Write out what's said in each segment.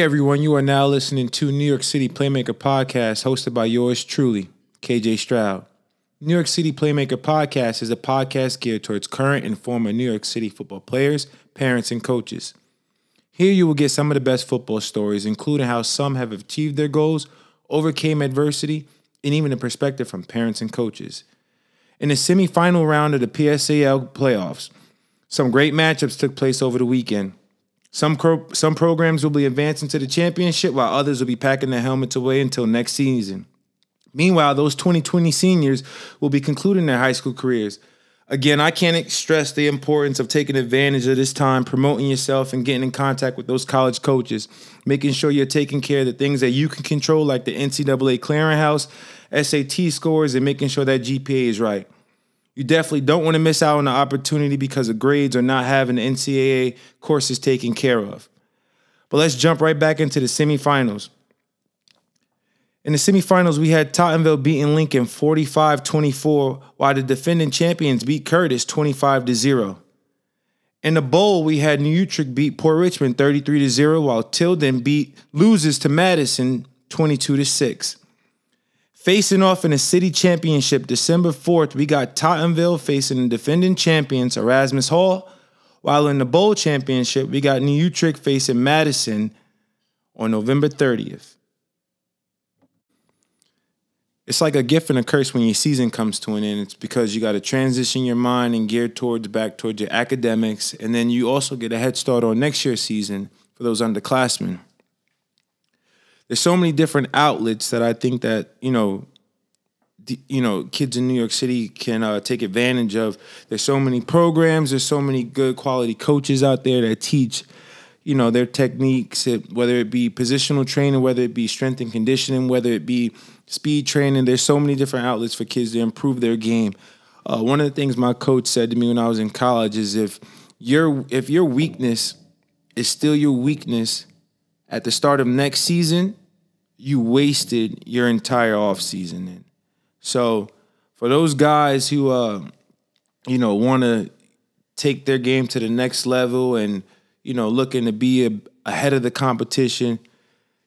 Everyone, you are now listening to New York City Playmaker Podcast hosted by yours truly, KJ Stroud. New York City Playmaker Podcast is a podcast geared towards current and former New York City football players, parents, and coaches. Here you will get some of the best football stories, including how some have achieved their goals, overcame adversity, and even a perspective from parents and coaches. In the semifinal round of the PSAL playoffs, some great matchups took place over the weekend. Some cro- some programs will be advancing to the championship, while others will be packing their helmets away until next season. Meanwhile, those 2020 seniors will be concluding their high school careers. Again, I can't stress the importance of taking advantage of this time, promoting yourself, and getting in contact with those college coaches, making sure you're taking care of the things that you can control, like the NCAA clearinghouse, SAT scores, and making sure that GPA is right. You definitely don't want to miss out on the opportunity because of grades or not having the NCAA courses taken care of. But let's jump right back into the semifinals. In the semifinals, we had Tottenville beating Lincoln 45 24, while the defending champions beat Curtis 25 0. In the bowl, we had New Utrecht beat Port Richmond 33 0, while Tilden beat loses to Madison 22 6. Facing off in the city championship December 4th, we got Tottenville facing the defending champions Erasmus Hall, while in the bowl championship, we got New Utrecht facing Madison on November 30th. It's like a gift and a curse when your season comes to an end. It's because you got to transition your mind and gear towards back towards your academics, and then you also get a head start on next year's season for those underclassmen there's so many different outlets that I think that you know, you know, kids in New York City can uh, take advantage of. There's so many programs. There's so many good quality coaches out there that teach, you know, their techniques. Whether it be positional training, whether it be strength and conditioning, whether it be speed training. There's so many different outlets for kids to improve their game. Uh, one of the things my coach said to me when I was in college is if your if your weakness is still your weakness at the start of next season, you wasted your entire offseason in. So for those guys who uh, you know want to take their game to the next level and you know looking to be a, ahead of the competition,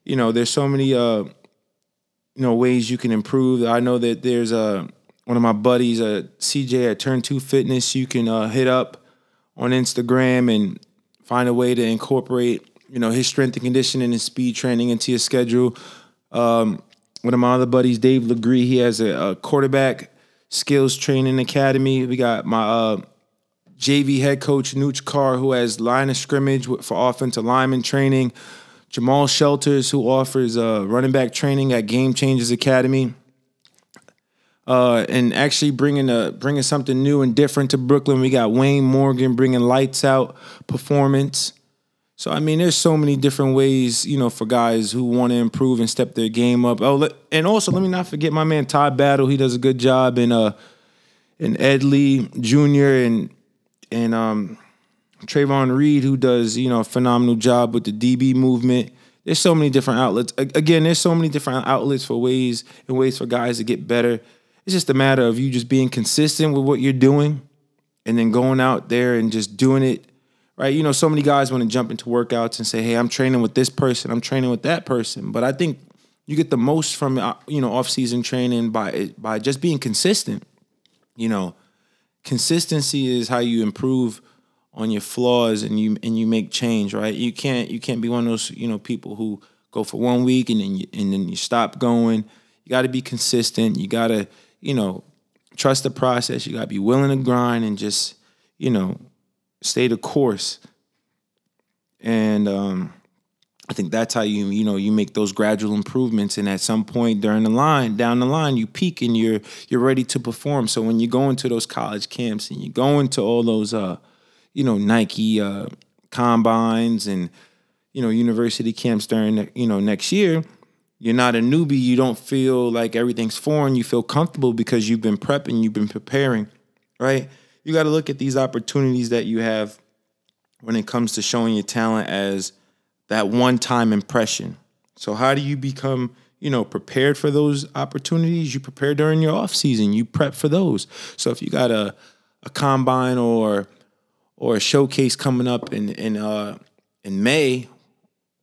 you know there's so many uh, you know ways you can improve. I know that there's a uh, one of my buddies, uh, CJ at Turn Two Fitness. You can uh, hit up on Instagram and find a way to incorporate you know his strength and conditioning and speed training into your schedule. Um, one of my other buddies, Dave Legree, he has a, a quarterback skills training academy. We got my uh, JV head coach, Nooch Carr, who has line of scrimmage for offensive lineman training. Jamal Shelters, who offers uh, running back training at Game Changers Academy. Uh, and actually bringing a bringing something new and different to Brooklyn. We got Wayne Morgan bringing lights out performance. So I mean, there's so many different ways, you know, for guys who want to improve and step their game up. Oh, and also let me not forget my man Todd Battle. He does a good job in uh, in Ed Lee Jr. and and um, Trayvon Reed, who does you know a phenomenal job with the DB movement. There's so many different outlets. Again, there's so many different outlets for ways and ways for guys to get better. It's just a matter of you just being consistent with what you're doing, and then going out there and just doing it right? You know, so many guys want to jump into workouts and say, "Hey, I'm training with this person, I'm training with that person," but I think you get the most from uh, you know off-season training by by just being consistent. You know, consistency is how you improve on your flaws and you and you make change, right? You can't you can't be one of those you know people who go for one week and then you, and then you stop going. You got to be consistent. You got to you know trust the process. You got to be willing to grind and just you know stay the course. And um, I think that's how you you know you make those gradual improvements, and at some point during the line, down the line, you peak and you're you're ready to perform. So when you go into those college camps and you go into all those uh, you know Nike uh, combines and you know university camps during you know next year, you're not a newbie. You don't feel like everything's foreign. You feel comfortable because you've been prepping, you've been preparing, right? You got to look at these opportunities that you have when it comes to showing your talent as that one time impression. So how do you become, you know, prepared for those opportunities? You prepare during your off season. You prep for those. So if you got a a combine or or a showcase coming up in in uh in May,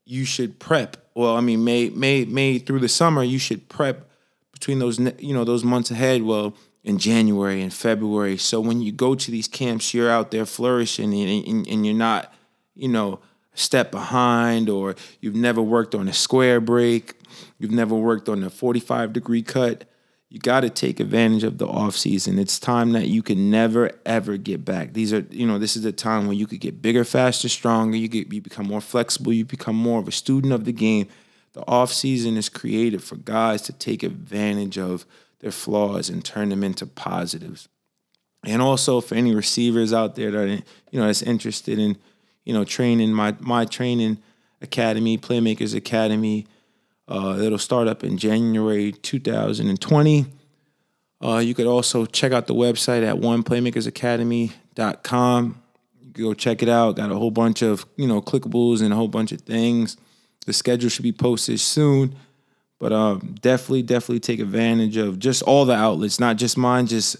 you should prep. Well, I mean, May May May through the summer, you should prep between those you know those months ahead. Well, in January and February. So when you go to these camps, you're out there flourishing and, and, and you're not, you know, step behind or you've never worked on a square break, you've never worked on a 45 degree cut. You got to take advantage of the off season. It's time that you can never ever get back. These are, you know, this is a time when you could get bigger, faster, stronger. You get you become more flexible. You become more of a student of the game. The off season is created for guys to take advantage of their flaws and turn them into positives. And also for any receivers out there that are, you know that's interested in you know training my my training academy, Playmakers Academy. Uh, it'll start up in January 2020. Uh, you could also check out the website at oneplaymakersacademy.com. You can go check it out. Got a whole bunch of you know clickables and a whole bunch of things. The schedule should be posted soon. But um, definitely, definitely take advantage of just all the outlets, not just mine, just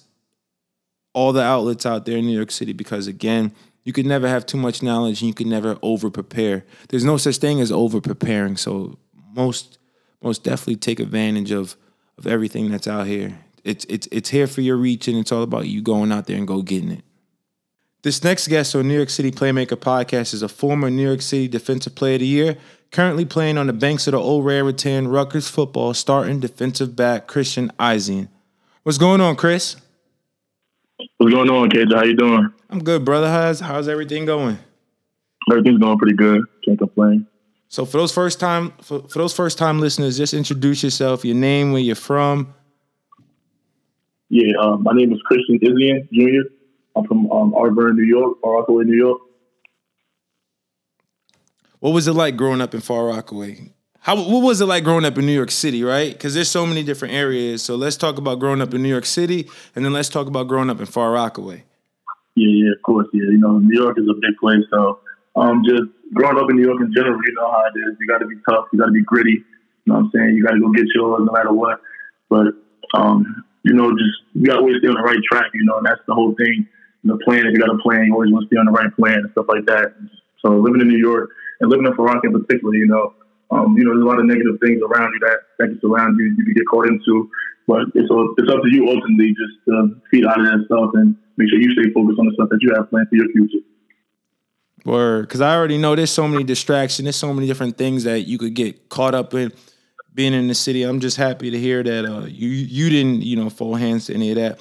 all the outlets out there in New York City. Because again, you could never have too much knowledge, and you can never over prepare. There's no such thing as over preparing. So most, most definitely take advantage of of everything that's out here. It's it's it's here for your reach, and it's all about you going out there and go getting it. This next guest on New York City Playmaker Podcast is a former New York City Defensive Player of the Year currently playing on the banks of the old Raritan Rutgers football, starting defensive back Christian Izien. What's going on, Chris? What's going on, KJ? How you doing? I'm good, brother. How's how's everything going? Everything's going pretty good. Can't complain. So for those first time for, for those first time listeners, just introduce yourself, your name, where you're from. Yeah, um, my name is Christian Izien Jr. I'm from um, New York, or Rockaway, New York. What was it like growing up in Far Rockaway? How what was it like growing up in New York City, right? Because there's so many different areas. So let's talk about growing up in New York City, and then let's talk about growing up in Far Rockaway. Yeah, yeah, of course, yeah. You know, New York is a big place, so um, just growing up in New York in general, you know how it is. You got to be tough. You got to be gritty. You know what I'm saying? You got to go get yours no matter what. But um, you know, just you got to always stay on the right track. You know, and that's the whole thing. The plan, if you got a plan, you always want to stay on the right plan and stuff like that. So living in New York and living in Far Rock in particular, you know, um, you know, there's a lot of negative things around you that, that can surround you, you can get caught into. But it's, it's up to you ultimately just to feed out of that stuff and make sure you stay focused on the stuff that you have planned for your future. Word, because I already know there's so many distractions, there's so many different things that you could get caught up in being in the city. I'm just happy to hear that uh, you you didn't you know fall hands to any of that.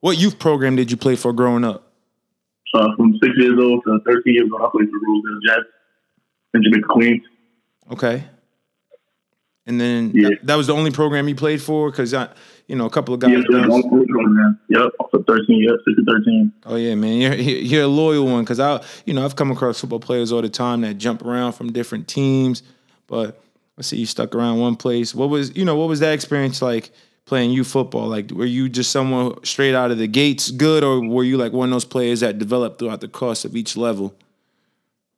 What youth program did you play for growing up? Uh, from six years old to 13 years old, I played for Rosedale Jets. Benjamin Queens. Okay. And then Yeah. that, that was the only program you played for, because I, you know, a couple of guys. Yeah, so that's program. Yep, for 13 years, 6 to 13. Oh yeah, man, you're you're a loyal one because I, you know, I've come across football players all the time that jump around from different teams, but let's see, you stuck around one place. What was, you know, what was that experience like playing you football? Like, were you just someone straight out of the gates good, or were you like one of those players that developed throughout the course of each level?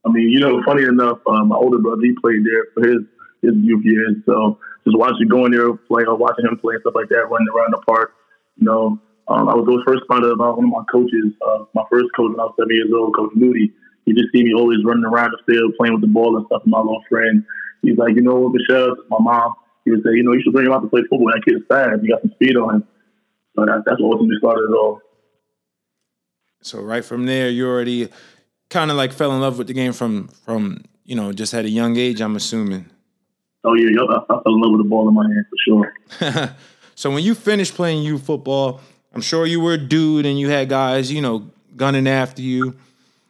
I mean, you know, funny enough, um, my older brother, he played there for his, his youth years. So just watching, going there, play, or watching him play and stuff like that, running around the park, you know, um, I was always first found out about one of my coaches, uh, my first coach when I was seven years old, Coach Moody. He just see me always running around the field, playing with the ball and stuff with my little friend. He's like, you know Michelle, my mom, he would say, you know, you should bring him out to play football. That kid's fast. He got some speed on him. So that, that's what ultimately started it all. So right from there, you already kind of like fell in love with the game from from you know just at a young age. I'm assuming. Oh, yeah, I, I fell in love with the ball in my hand for sure. so when you finished playing youth football, I'm sure you were a dude and you had guys, you know, gunning after you.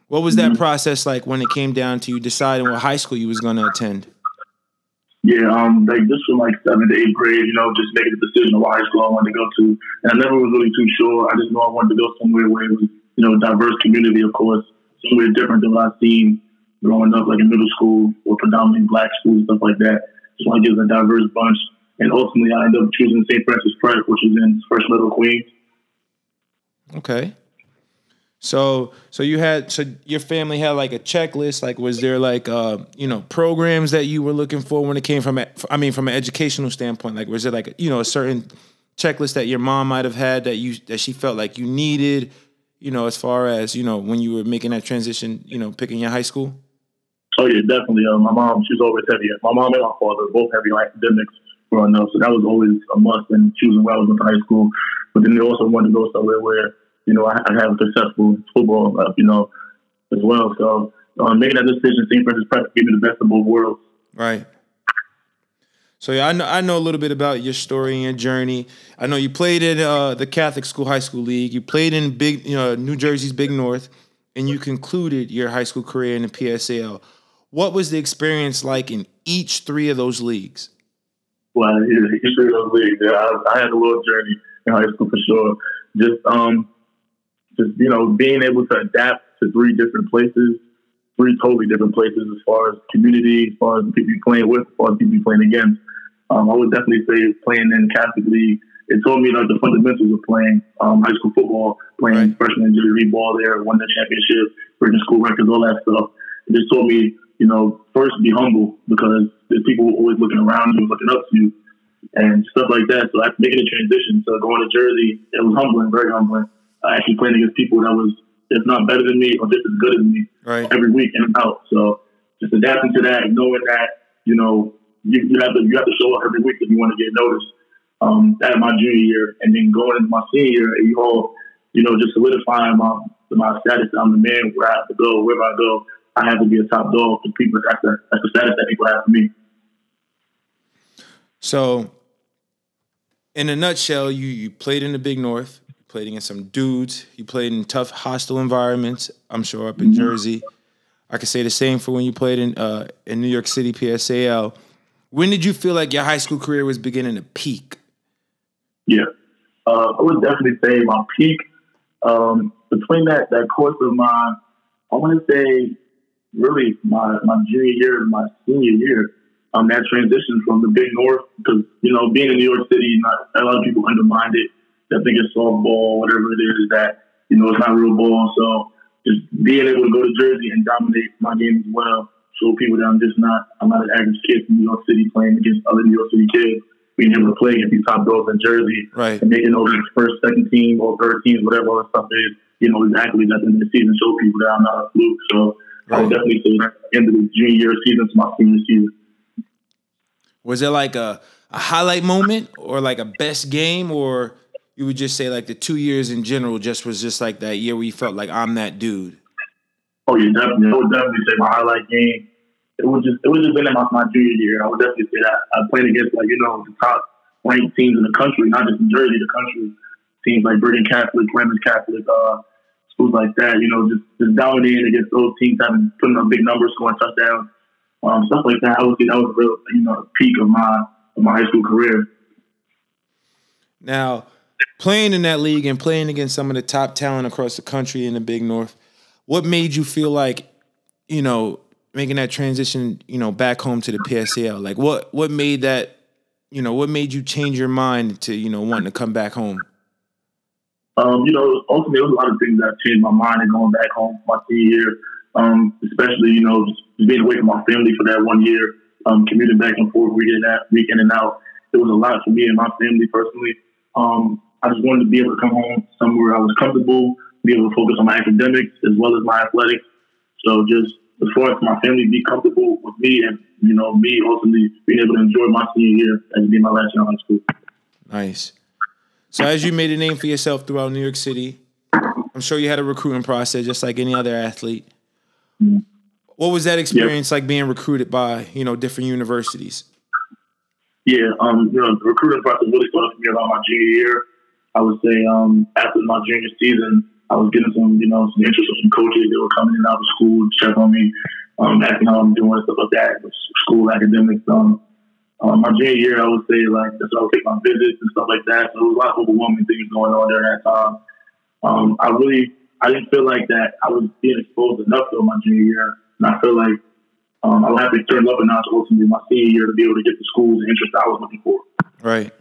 What was that process like when it came down to you deciding what high school you was going to attend? Yeah, um, like just from like seventh to eighth grade, you know, just making a decision of what high school I wanted to go to. And I never was really too sure. I just know I wanted to go somewhere where it was, you know, diverse community, of course, somewhere different than what I've seen growing up, like in middle school or predominantly black schools, stuff like that. Just want to give it a diverse bunch. And ultimately, I ended up choosing St. Francis Prep, which is in Fresh Meadows Queens. Okay. So so you had so your family had like a checklist like was there like uh you know programs that you were looking for when it came from a, I mean from an educational standpoint like was it like you know a certain checklist that your mom might have had that you that she felt like you needed you know as far as you know when you were making that transition you know picking your high school Oh yeah, definitely. Uh, my mom, she's always heavy. My mom and my father both heavy on academics growing up, so that was always a must in choosing where I was in high school. But then they also wanted to go somewhere where you know I, I have a successful football, life, you know, as well. So um, making that decision, St. Francis Prep gave me the best of both worlds. Right. So yeah, I know I know a little bit about your story and your journey. I know you played in uh, the Catholic School High School League. You played in big, you know, New Jersey's Big North, and you concluded your high school career in the PSAL. What was the experience like in each three of those leagues? Well, each three of those leagues, yeah, I, I had a little journey in high school for sure. Just, um, just you know, being able to adapt to three different places, three totally different places as far as community, as far as the people you're playing with, as far as people you're playing against. Um, I would definitely say playing in Catholic League, it taught me like the fundamentals of playing um, high school football, playing right. freshman and junior ball there, won the championship, breaking school records, all that stuff. It just taught me, you know, first be humble because there's people always looking around you, looking up to you, and stuff like that. So after making a transition to going to Jersey, it was humbling, very humbling. I actually playing against people that was, if not better than me, or just as good as me, right. every week in and out. So just adapting to that, knowing that, you know, you, you have to you have to show up every week if you want to get noticed. Um, that my junior year, and then going into my senior year at U you know, just solidifying my my status. I'm the man where I have to go, wherever I go. I have to be a top dog for people. That's the that's the status that people have for me. So, in a nutshell, you you played in the Big North. You played against some dudes. You played in tough, hostile environments. I'm sure up in mm-hmm. Jersey. I could say the same for when you played in uh, in New York City PSAL. When did you feel like your high school career was beginning to peak? Yeah, uh, I would definitely say my peak um, between that that course of mine. I want to say, really my my junior year and my senior year. Um, that transition from the Big North because you know being in New York City, not, a lot of people undermined it. They think it's softball, whatever it is. That you know it's not real ball. So just being able to go to Jersey and dominate my game as well show people that I'm just not I'm not an average kid from New York City playing against other New York City kids. Being able to play against these top dogs in Jersey right. and making over first, second team or third teams, whatever all that stuff is, you know, exactly at the end of the season show people that I'm not a fluke. So right. I would definitely say end of the junior year season to my senior season. Was it like a, a highlight moment or like a best game or you would just say like the two years in general just was just like that year where you felt like I'm that dude? Oh yeah, definitely. I would definitely say my highlight game. It was just it was just been in my, my junior year. I would definitely say that I played against like you know the top ranked teams in the country, not just in Jersey, the country. Teams like Bergen Catholic, Greenwich Catholic, uh, schools like that. You know, just just dominating against those teams, having putting up big numbers, scoring touchdowns, um, stuff like that. I would say that was real, you know, peak of my of my high school career. Now, playing in that league and playing against some of the top talent across the country in the Big North what made you feel like, you know, making that transition, you know, back home to the PSAL? Like what what made that, you know, what made you change your mind to, you know, wanting to come back home? Um, you know, ultimately, there was a lot of things that changed my mind and going back home for my senior year. Um, especially, you know, just being away from my family for that one year, um, commuting back and forth, week in, that, week in and out. It was a lot for me and my family personally. Um, I just wanted to be able to come home somewhere I was comfortable, be able to focus on my academics as well as my athletics. So just as far as my family be comfortable with me and, you know, me ultimately being able to enjoy my senior year as being my last year in high school. Nice. So as you made a name for yourself throughout New York City, I'm sure you had a recruiting process just like any other athlete. Mm-hmm. What was that experience like being recruited by, you know, different universities? Yeah, um, you know, the recruiting process really started for me around my junior year. I would say um, after my junior season, I was getting some, you know, some interest from some coaches that were coming in out of school to check on me, um, asking how I'm doing, stuff like that, school academics. Um, um, my junior year, I would say, like, that's I would take my visits and stuff like that. So there was a lot of overwhelming things going on during that time. Um, I really, I didn't feel like that I was being exposed enough to my junior year. And I feel like um, I would have to turn up a notch ultimately my senior year to be able to get the schools interest I was looking for. Right.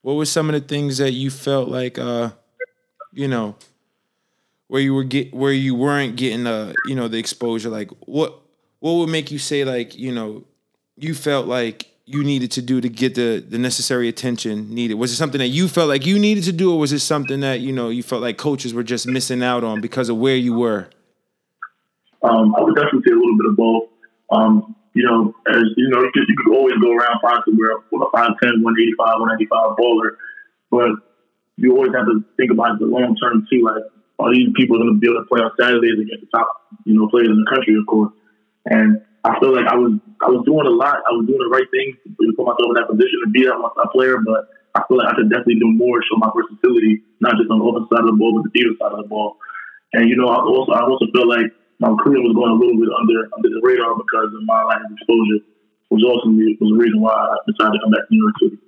What were some of the things that you felt like, uh, you know, where you were get where you weren't getting uh you know the exposure like what what would make you say like you know you felt like you needed to do to get the the necessary attention needed was it something that you felt like you needed to do or was it something that you know you felt like coaches were just missing out on because of where you were Um, I would definitely say a little bit of both. Um, you know, as you know, you could, you could always go around find somewhere with a 5'10", 185, 195 bowler, but you always have to think about the long term too. Like, are these people going to be able to play on Saturdays against the top, you know, players in the country, of course? And I feel like I was I was doing a lot. I was doing the right things to put myself in that position to be that player, but I feel like I could definitely do more, show my versatility, not just on the offensive side of the ball, but the defensive side of the ball. And you know, I also I also feel like my career was going a little bit under under the radar because of my lack of exposure, which also was the reason why I decided to come back to New York City.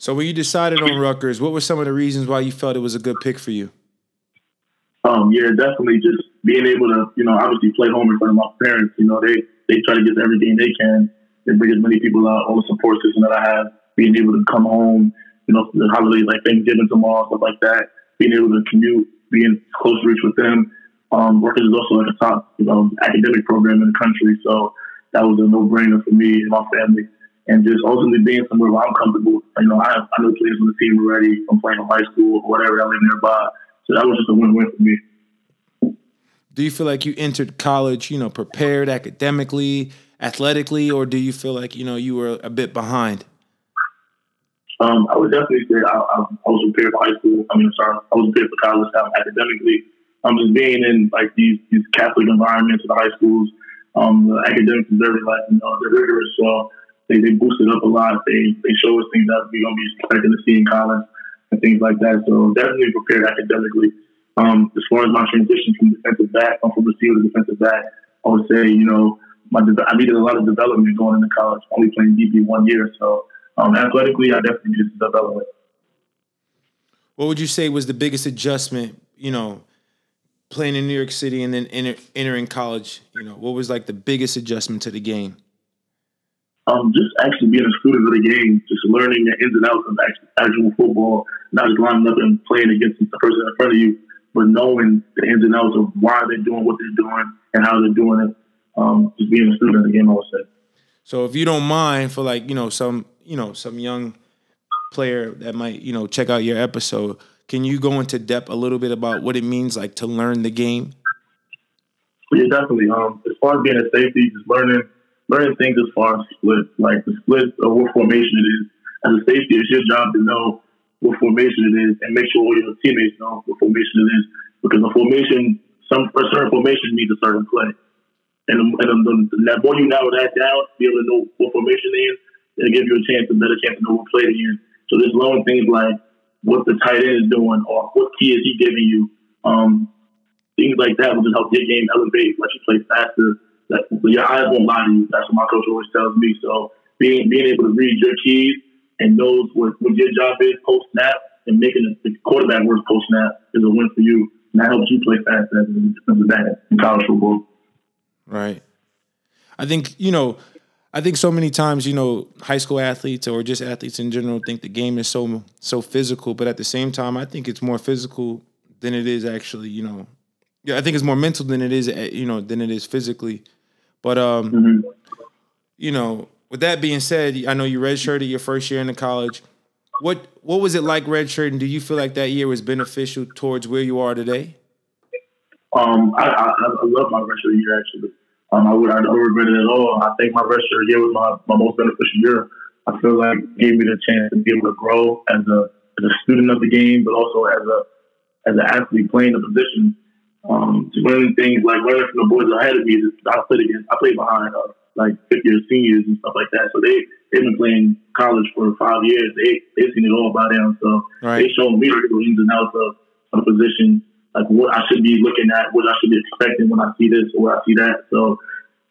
So when you decided on Rutgers, what were some of the reasons why you felt it was a good pick for you? Um, yeah, definitely just being able to, you know, obviously play home in front of my parents. You know, they they try to get every game they can. They bring as many people out, all the support system that I have, being able to come home, you know, the holidays like Thanksgiving tomorrow, stuff like that, being able to commute, being close reach with them. Um, Rutgers is also like a top, you know, academic program in the country, so that was a no-brainer for me and my family. And just ultimately being somewhere where I'm comfortable. You know, I, I know players on the team already from playing in high school or whatever. I live nearby, so that was just a win-win for me. Do you feel like you entered college, you know, prepared academically, athletically, or do you feel like you know you were a bit behind? Um, I would definitely say I, I, I, was prepared for high school. I mean, sorry, I was prepared for college um, academically. I'm um, just being in like these these Catholic environments the high schools. Um, the academics is very like you know they're rigorous, so they they boosted up a lot. They they show us things that we're gonna be expecting to see in college and things like that. So definitely prepared academically. Um, as far as my transition from defensive back, from receiver to defensive back. I would say you know my I needed a lot of development going into college. Only playing DB one year, so um, athletically, I definitely needed to develop. What would you say was the biggest adjustment? You know, playing in New York City and then enter, entering college. You know, what was like the biggest adjustment to the game? Um, just actually being a student of the game, just learning the ins and outs of actual football, not just lining up and playing against the person in front of you, but knowing the ins and outs of why they're doing what they're doing and how they're doing it. Um, just being a student of the game, I would say. So, if you don't mind, for like you know some you know some young player that might you know check out your episode can you go into depth a little bit about what it means like to learn the game yeah definitely um as far as being a safety just learning learning things as far as split like the split of what formation it is as a safety it's your job to know what formation it is and make sure all your teammates know what formation it is because the formation some a certain formation means a certain play and, and the, the, more you narrow that down be able to know what formation it is it'll give you a chance, a better chance to know what play to use. So there's learning things like what the tight end is doing or what key is he giving you. Um, things like that will just help your game elevate, let you play faster. That your eyes won't lie to you. That's what my coach always tells me. So being being able to read your keys and knows what, what your job is post snap and making the quarterback work post snap is a win for you. And that helps you play faster back in college football. Right. I think, you know, I think so many times, you know, high school athletes or just athletes in general think the game is so so physical, but at the same time, I think it's more physical than it is actually. You know, yeah, I think it's more mental than it is, eh, you know, than it is physically. But um, mm-hmm. you know, with that being said, I know you redshirted your first year in the college. What what was it like redshirting? Do you feel like that year was beneficial towards where you are today? Um, I, I, I love my redshirt year actually. Um, I would I don't regret it at all. I think my redshirt year was my, my most beneficial year. I feel like it gave me the chance to be able to grow as a as a student of the game, but also as a as an athlete playing the position. Um, to learn things like learning from the boys ahead of me. I played against, I played behind uh, like fifth year seniors and stuff like that. So they they've been playing college for five years. They they've seen it all by them. So right. they showed me the ins and outs of, a position like what I should be looking at, what I should be expecting when I see this or what I see that. So,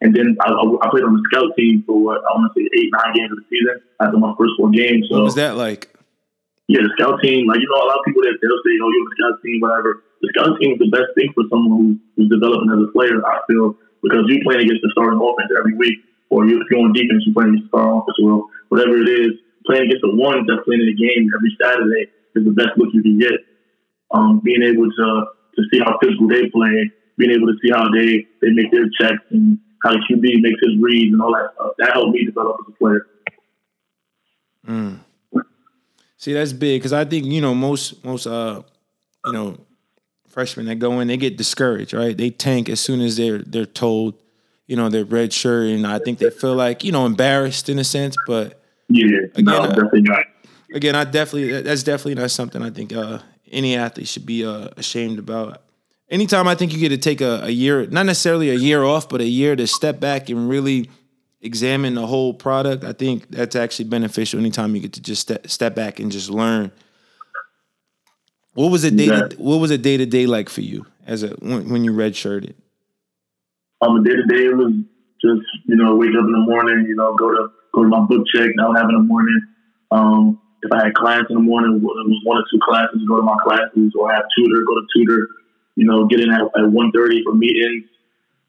and then I, I played on the scout team for what I want to say eight, nine games of the season after my first four games. So, what was that like? Yeah, the scout team, like you know, a lot of people that they'll say, "Oh, you're the scout team," whatever. Team is the best thing for someone who, who's developing as a player. I feel because you're playing against the starting offense every week, or you, if you're on defense, you're playing against the starting offense, or whatever it is. Playing against the ones that's playing in the game every Saturday is the best look you can get um, being able to to see how physical they play, being able to see how they they make their checks and how the QB makes his reads and all that stuff. That helped me develop as a player. Mm. See, that's big because I think you know most most uh you know freshmen that go in, they get discouraged, right? They tank as soon as they're they're told, you know, they're red shirt, and I think they feel like you know embarrassed in a sense. But yeah, again, no, uh, definitely not. Again, I definitely that's definitely not something I think uh, any athlete should be uh, ashamed about. Anytime I think you get to take a, a year, not necessarily a year off, but a year to step back and really examine the whole product, I think that's actually beneficial. Anytime you get to just step, step back and just learn. What was a day? To, what was a day to day like for you as a when, when you redshirted? Um, a day to day was just you know wake up in the morning, you know go to go to my book check that I would have in the morning. Um, if I had class in the morning, it was one or two classes, go to my classes, or I have tutor, go to tutor. You know, get in at, at one thirty for meetings.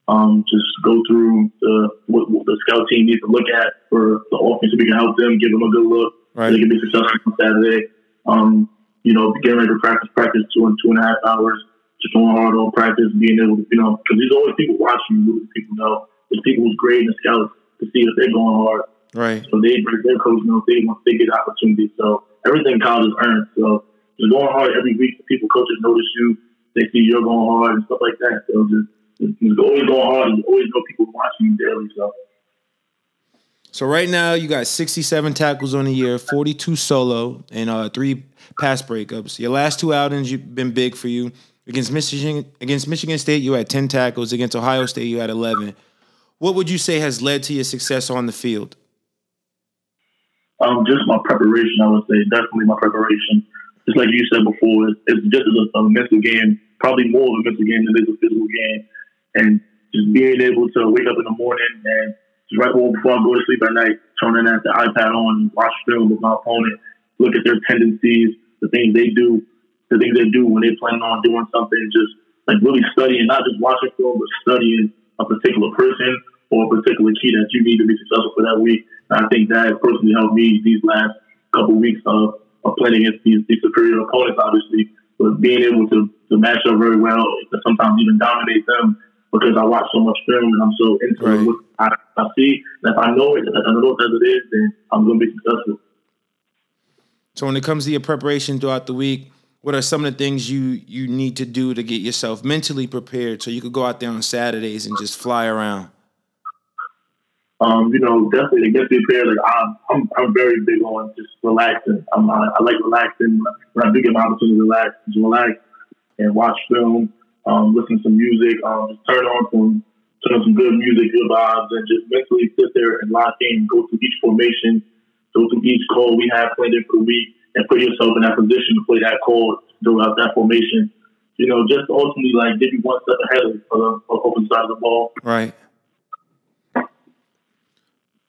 Um, just go through the, what, what, the scout team needs to look at for the offense so we can help them, give them a good look, right. so they can be successful on Saturday. Um, you know, getting ready to practice, practice two and two and a half hours, just going hard on practice, being able to, you know, because there's always people watching you, people know. There's people who's grading the scouts to see if they're going hard. Right. So they bring their coach knows they want they get opportunities. So everything college is earned. So just going hard every week, people coaches notice you, they see you're going hard and stuff like that. So just, just always going hard. There's always know people watching you daily. So. So right now you got 67 tackles on the year, 42 solo, and uh, three pass breakups. Your last two outings you've been big for you. Against Michigan, against Michigan State, you had 10 tackles. Against Ohio State, you had 11. What would you say has led to your success on the field? Um, just my preparation, I would say. Definitely my preparation. Just like you said before, it's, just a, a, mental game, probably more of a mental game than it is a physical game. And just being able to wake up in the morning and right before I go to sleep at night, turning that the iPad on, watch film with my opponent, look at their tendencies, the things they do, the things they do when they plan on doing something, just like really studying, not just watching film, but studying a particular person or a particular key that you need to be successful for that week. And I think that personally helped me these last couple weeks of, of playing against these, these superior opponents, obviously, but being able to, to match up very well, to sometimes even dominate them because I watch so much film and I'm so into right. what I, I see. And if I know it, if I know what it is, then I'm going to be successful. So when it comes to your preparation throughout the week, what are some of the things you you need to do to get yourself mentally prepared so you could go out there on Saturdays and just fly around? Um, you know, definitely to get prepared. Like I'm, I'm, I'm very big on just relaxing. I'm, I, I like relaxing when I do get my opportunity to relax, just relax and watch film, um, listen to some music, um, just turn on some, turn on some good music, good vibes, and just mentally sit there and lock in, go through each formation, go through each call we have played in for the week and put yourself in that position to play that call throughout that formation. You know, just ultimately like give you one step ahead of the open side of the ball. Right.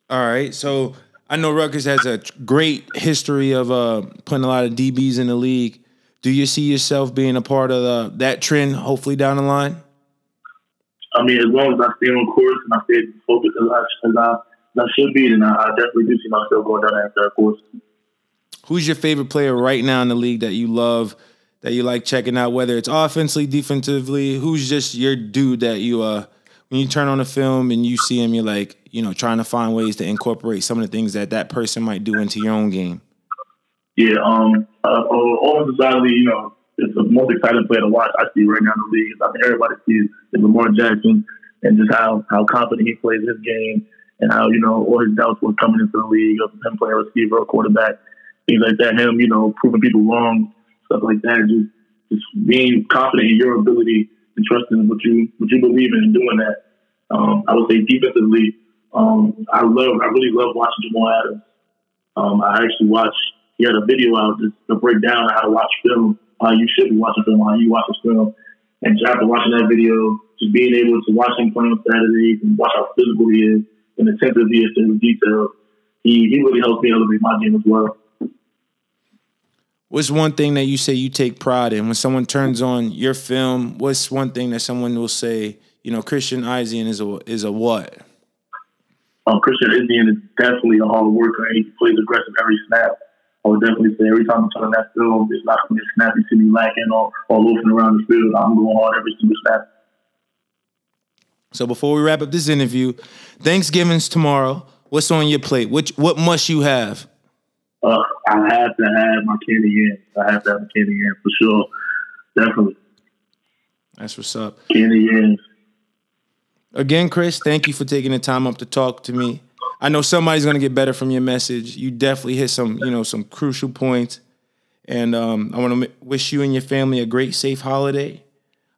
All right. So I know Rutgers has a great history of uh, putting a lot of DBs in the league. Do you see yourself being a part of the, that trend, hopefully down the line? I mean, as long as I stay on course and I stay focused as I, as I that should be, and I, I definitely do see myself going down that course. Who's your favorite player right now in the league that you love, that you like checking out, whether it's offensively, defensively? Who's just your dude that you uh when you turn on a film and you see him, you're like, you know, trying to find ways to incorporate some of the things that that person might do into your own game. Yeah, um, uh, society, you know, it's the most exciting player to watch I see right now in the league. I mean, everybody sees Lamar Jackson and just how how confident he plays his game and how, you know, all his doubts were coming into the league of him playing receiver or quarterback, things like that. Him, you know, proving people wrong, stuff like that. Just, just being confident in your ability and trusting what you what you believe in and doing that. Um, I would say defensively, um, I love I really love watching Jamal Adams. Um, I actually watched he had a video out just to break down how to watch film, how you should be watching film, how you watch a film. And after watching that video, just being able to watch him play on Saturdays and watch how physical he is, and attentive he is to detail, he, he really helps me elevate my game as well. What's one thing that you say you take pride in when someone turns on your film? What's one thing that someone will say? You know, Christian Izien is a is a what? Um, Christian Izien is definitely a hard worker. He plays aggressive every snap. I would definitely say every time I'm on that film, it's not going to snap. You see me lacking or, or loafing around the field. I'm going hard every single snap. So before we wrap up this interview, Thanksgiving's tomorrow. What's on your plate? Which what must you have? Uh, I have to have my candy in. I have to have my candy in for sure. Definitely. That's what's up. Kenny, yeah. Again, Chris, thank you for taking the time up to talk to me. I know somebody's gonna get better from your message. You definitely hit some, you know, some crucial points. And um, I want to wish you and your family a great, safe holiday.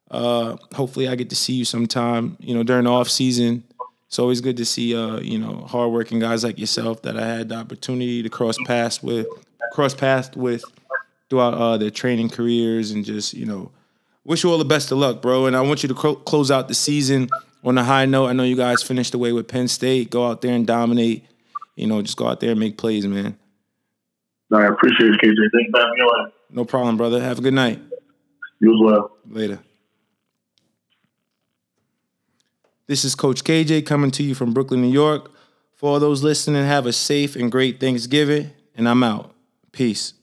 Uh, hopefully, I get to see you sometime. You know, during the off season. It's always good to see, uh, you know, hardworking guys like yourself that I had the opportunity to cross paths with, cross paths with throughout uh, their training careers, and just you know, wish you all the best of luck, bro. And I want you to cl- close out the season on a high note. I know you guys finished away with Penn State. Go out there and dominate. You know, just go out there and make plays, man. I appreciate it, KJ. Thanks for having me on. No problem, brother. Have a good night. You as well. Later. This is Coach KJ coming to you from Brooklyn, New York. For all those listening, have a safe and great Thanksgiving, and I'm out. Peace.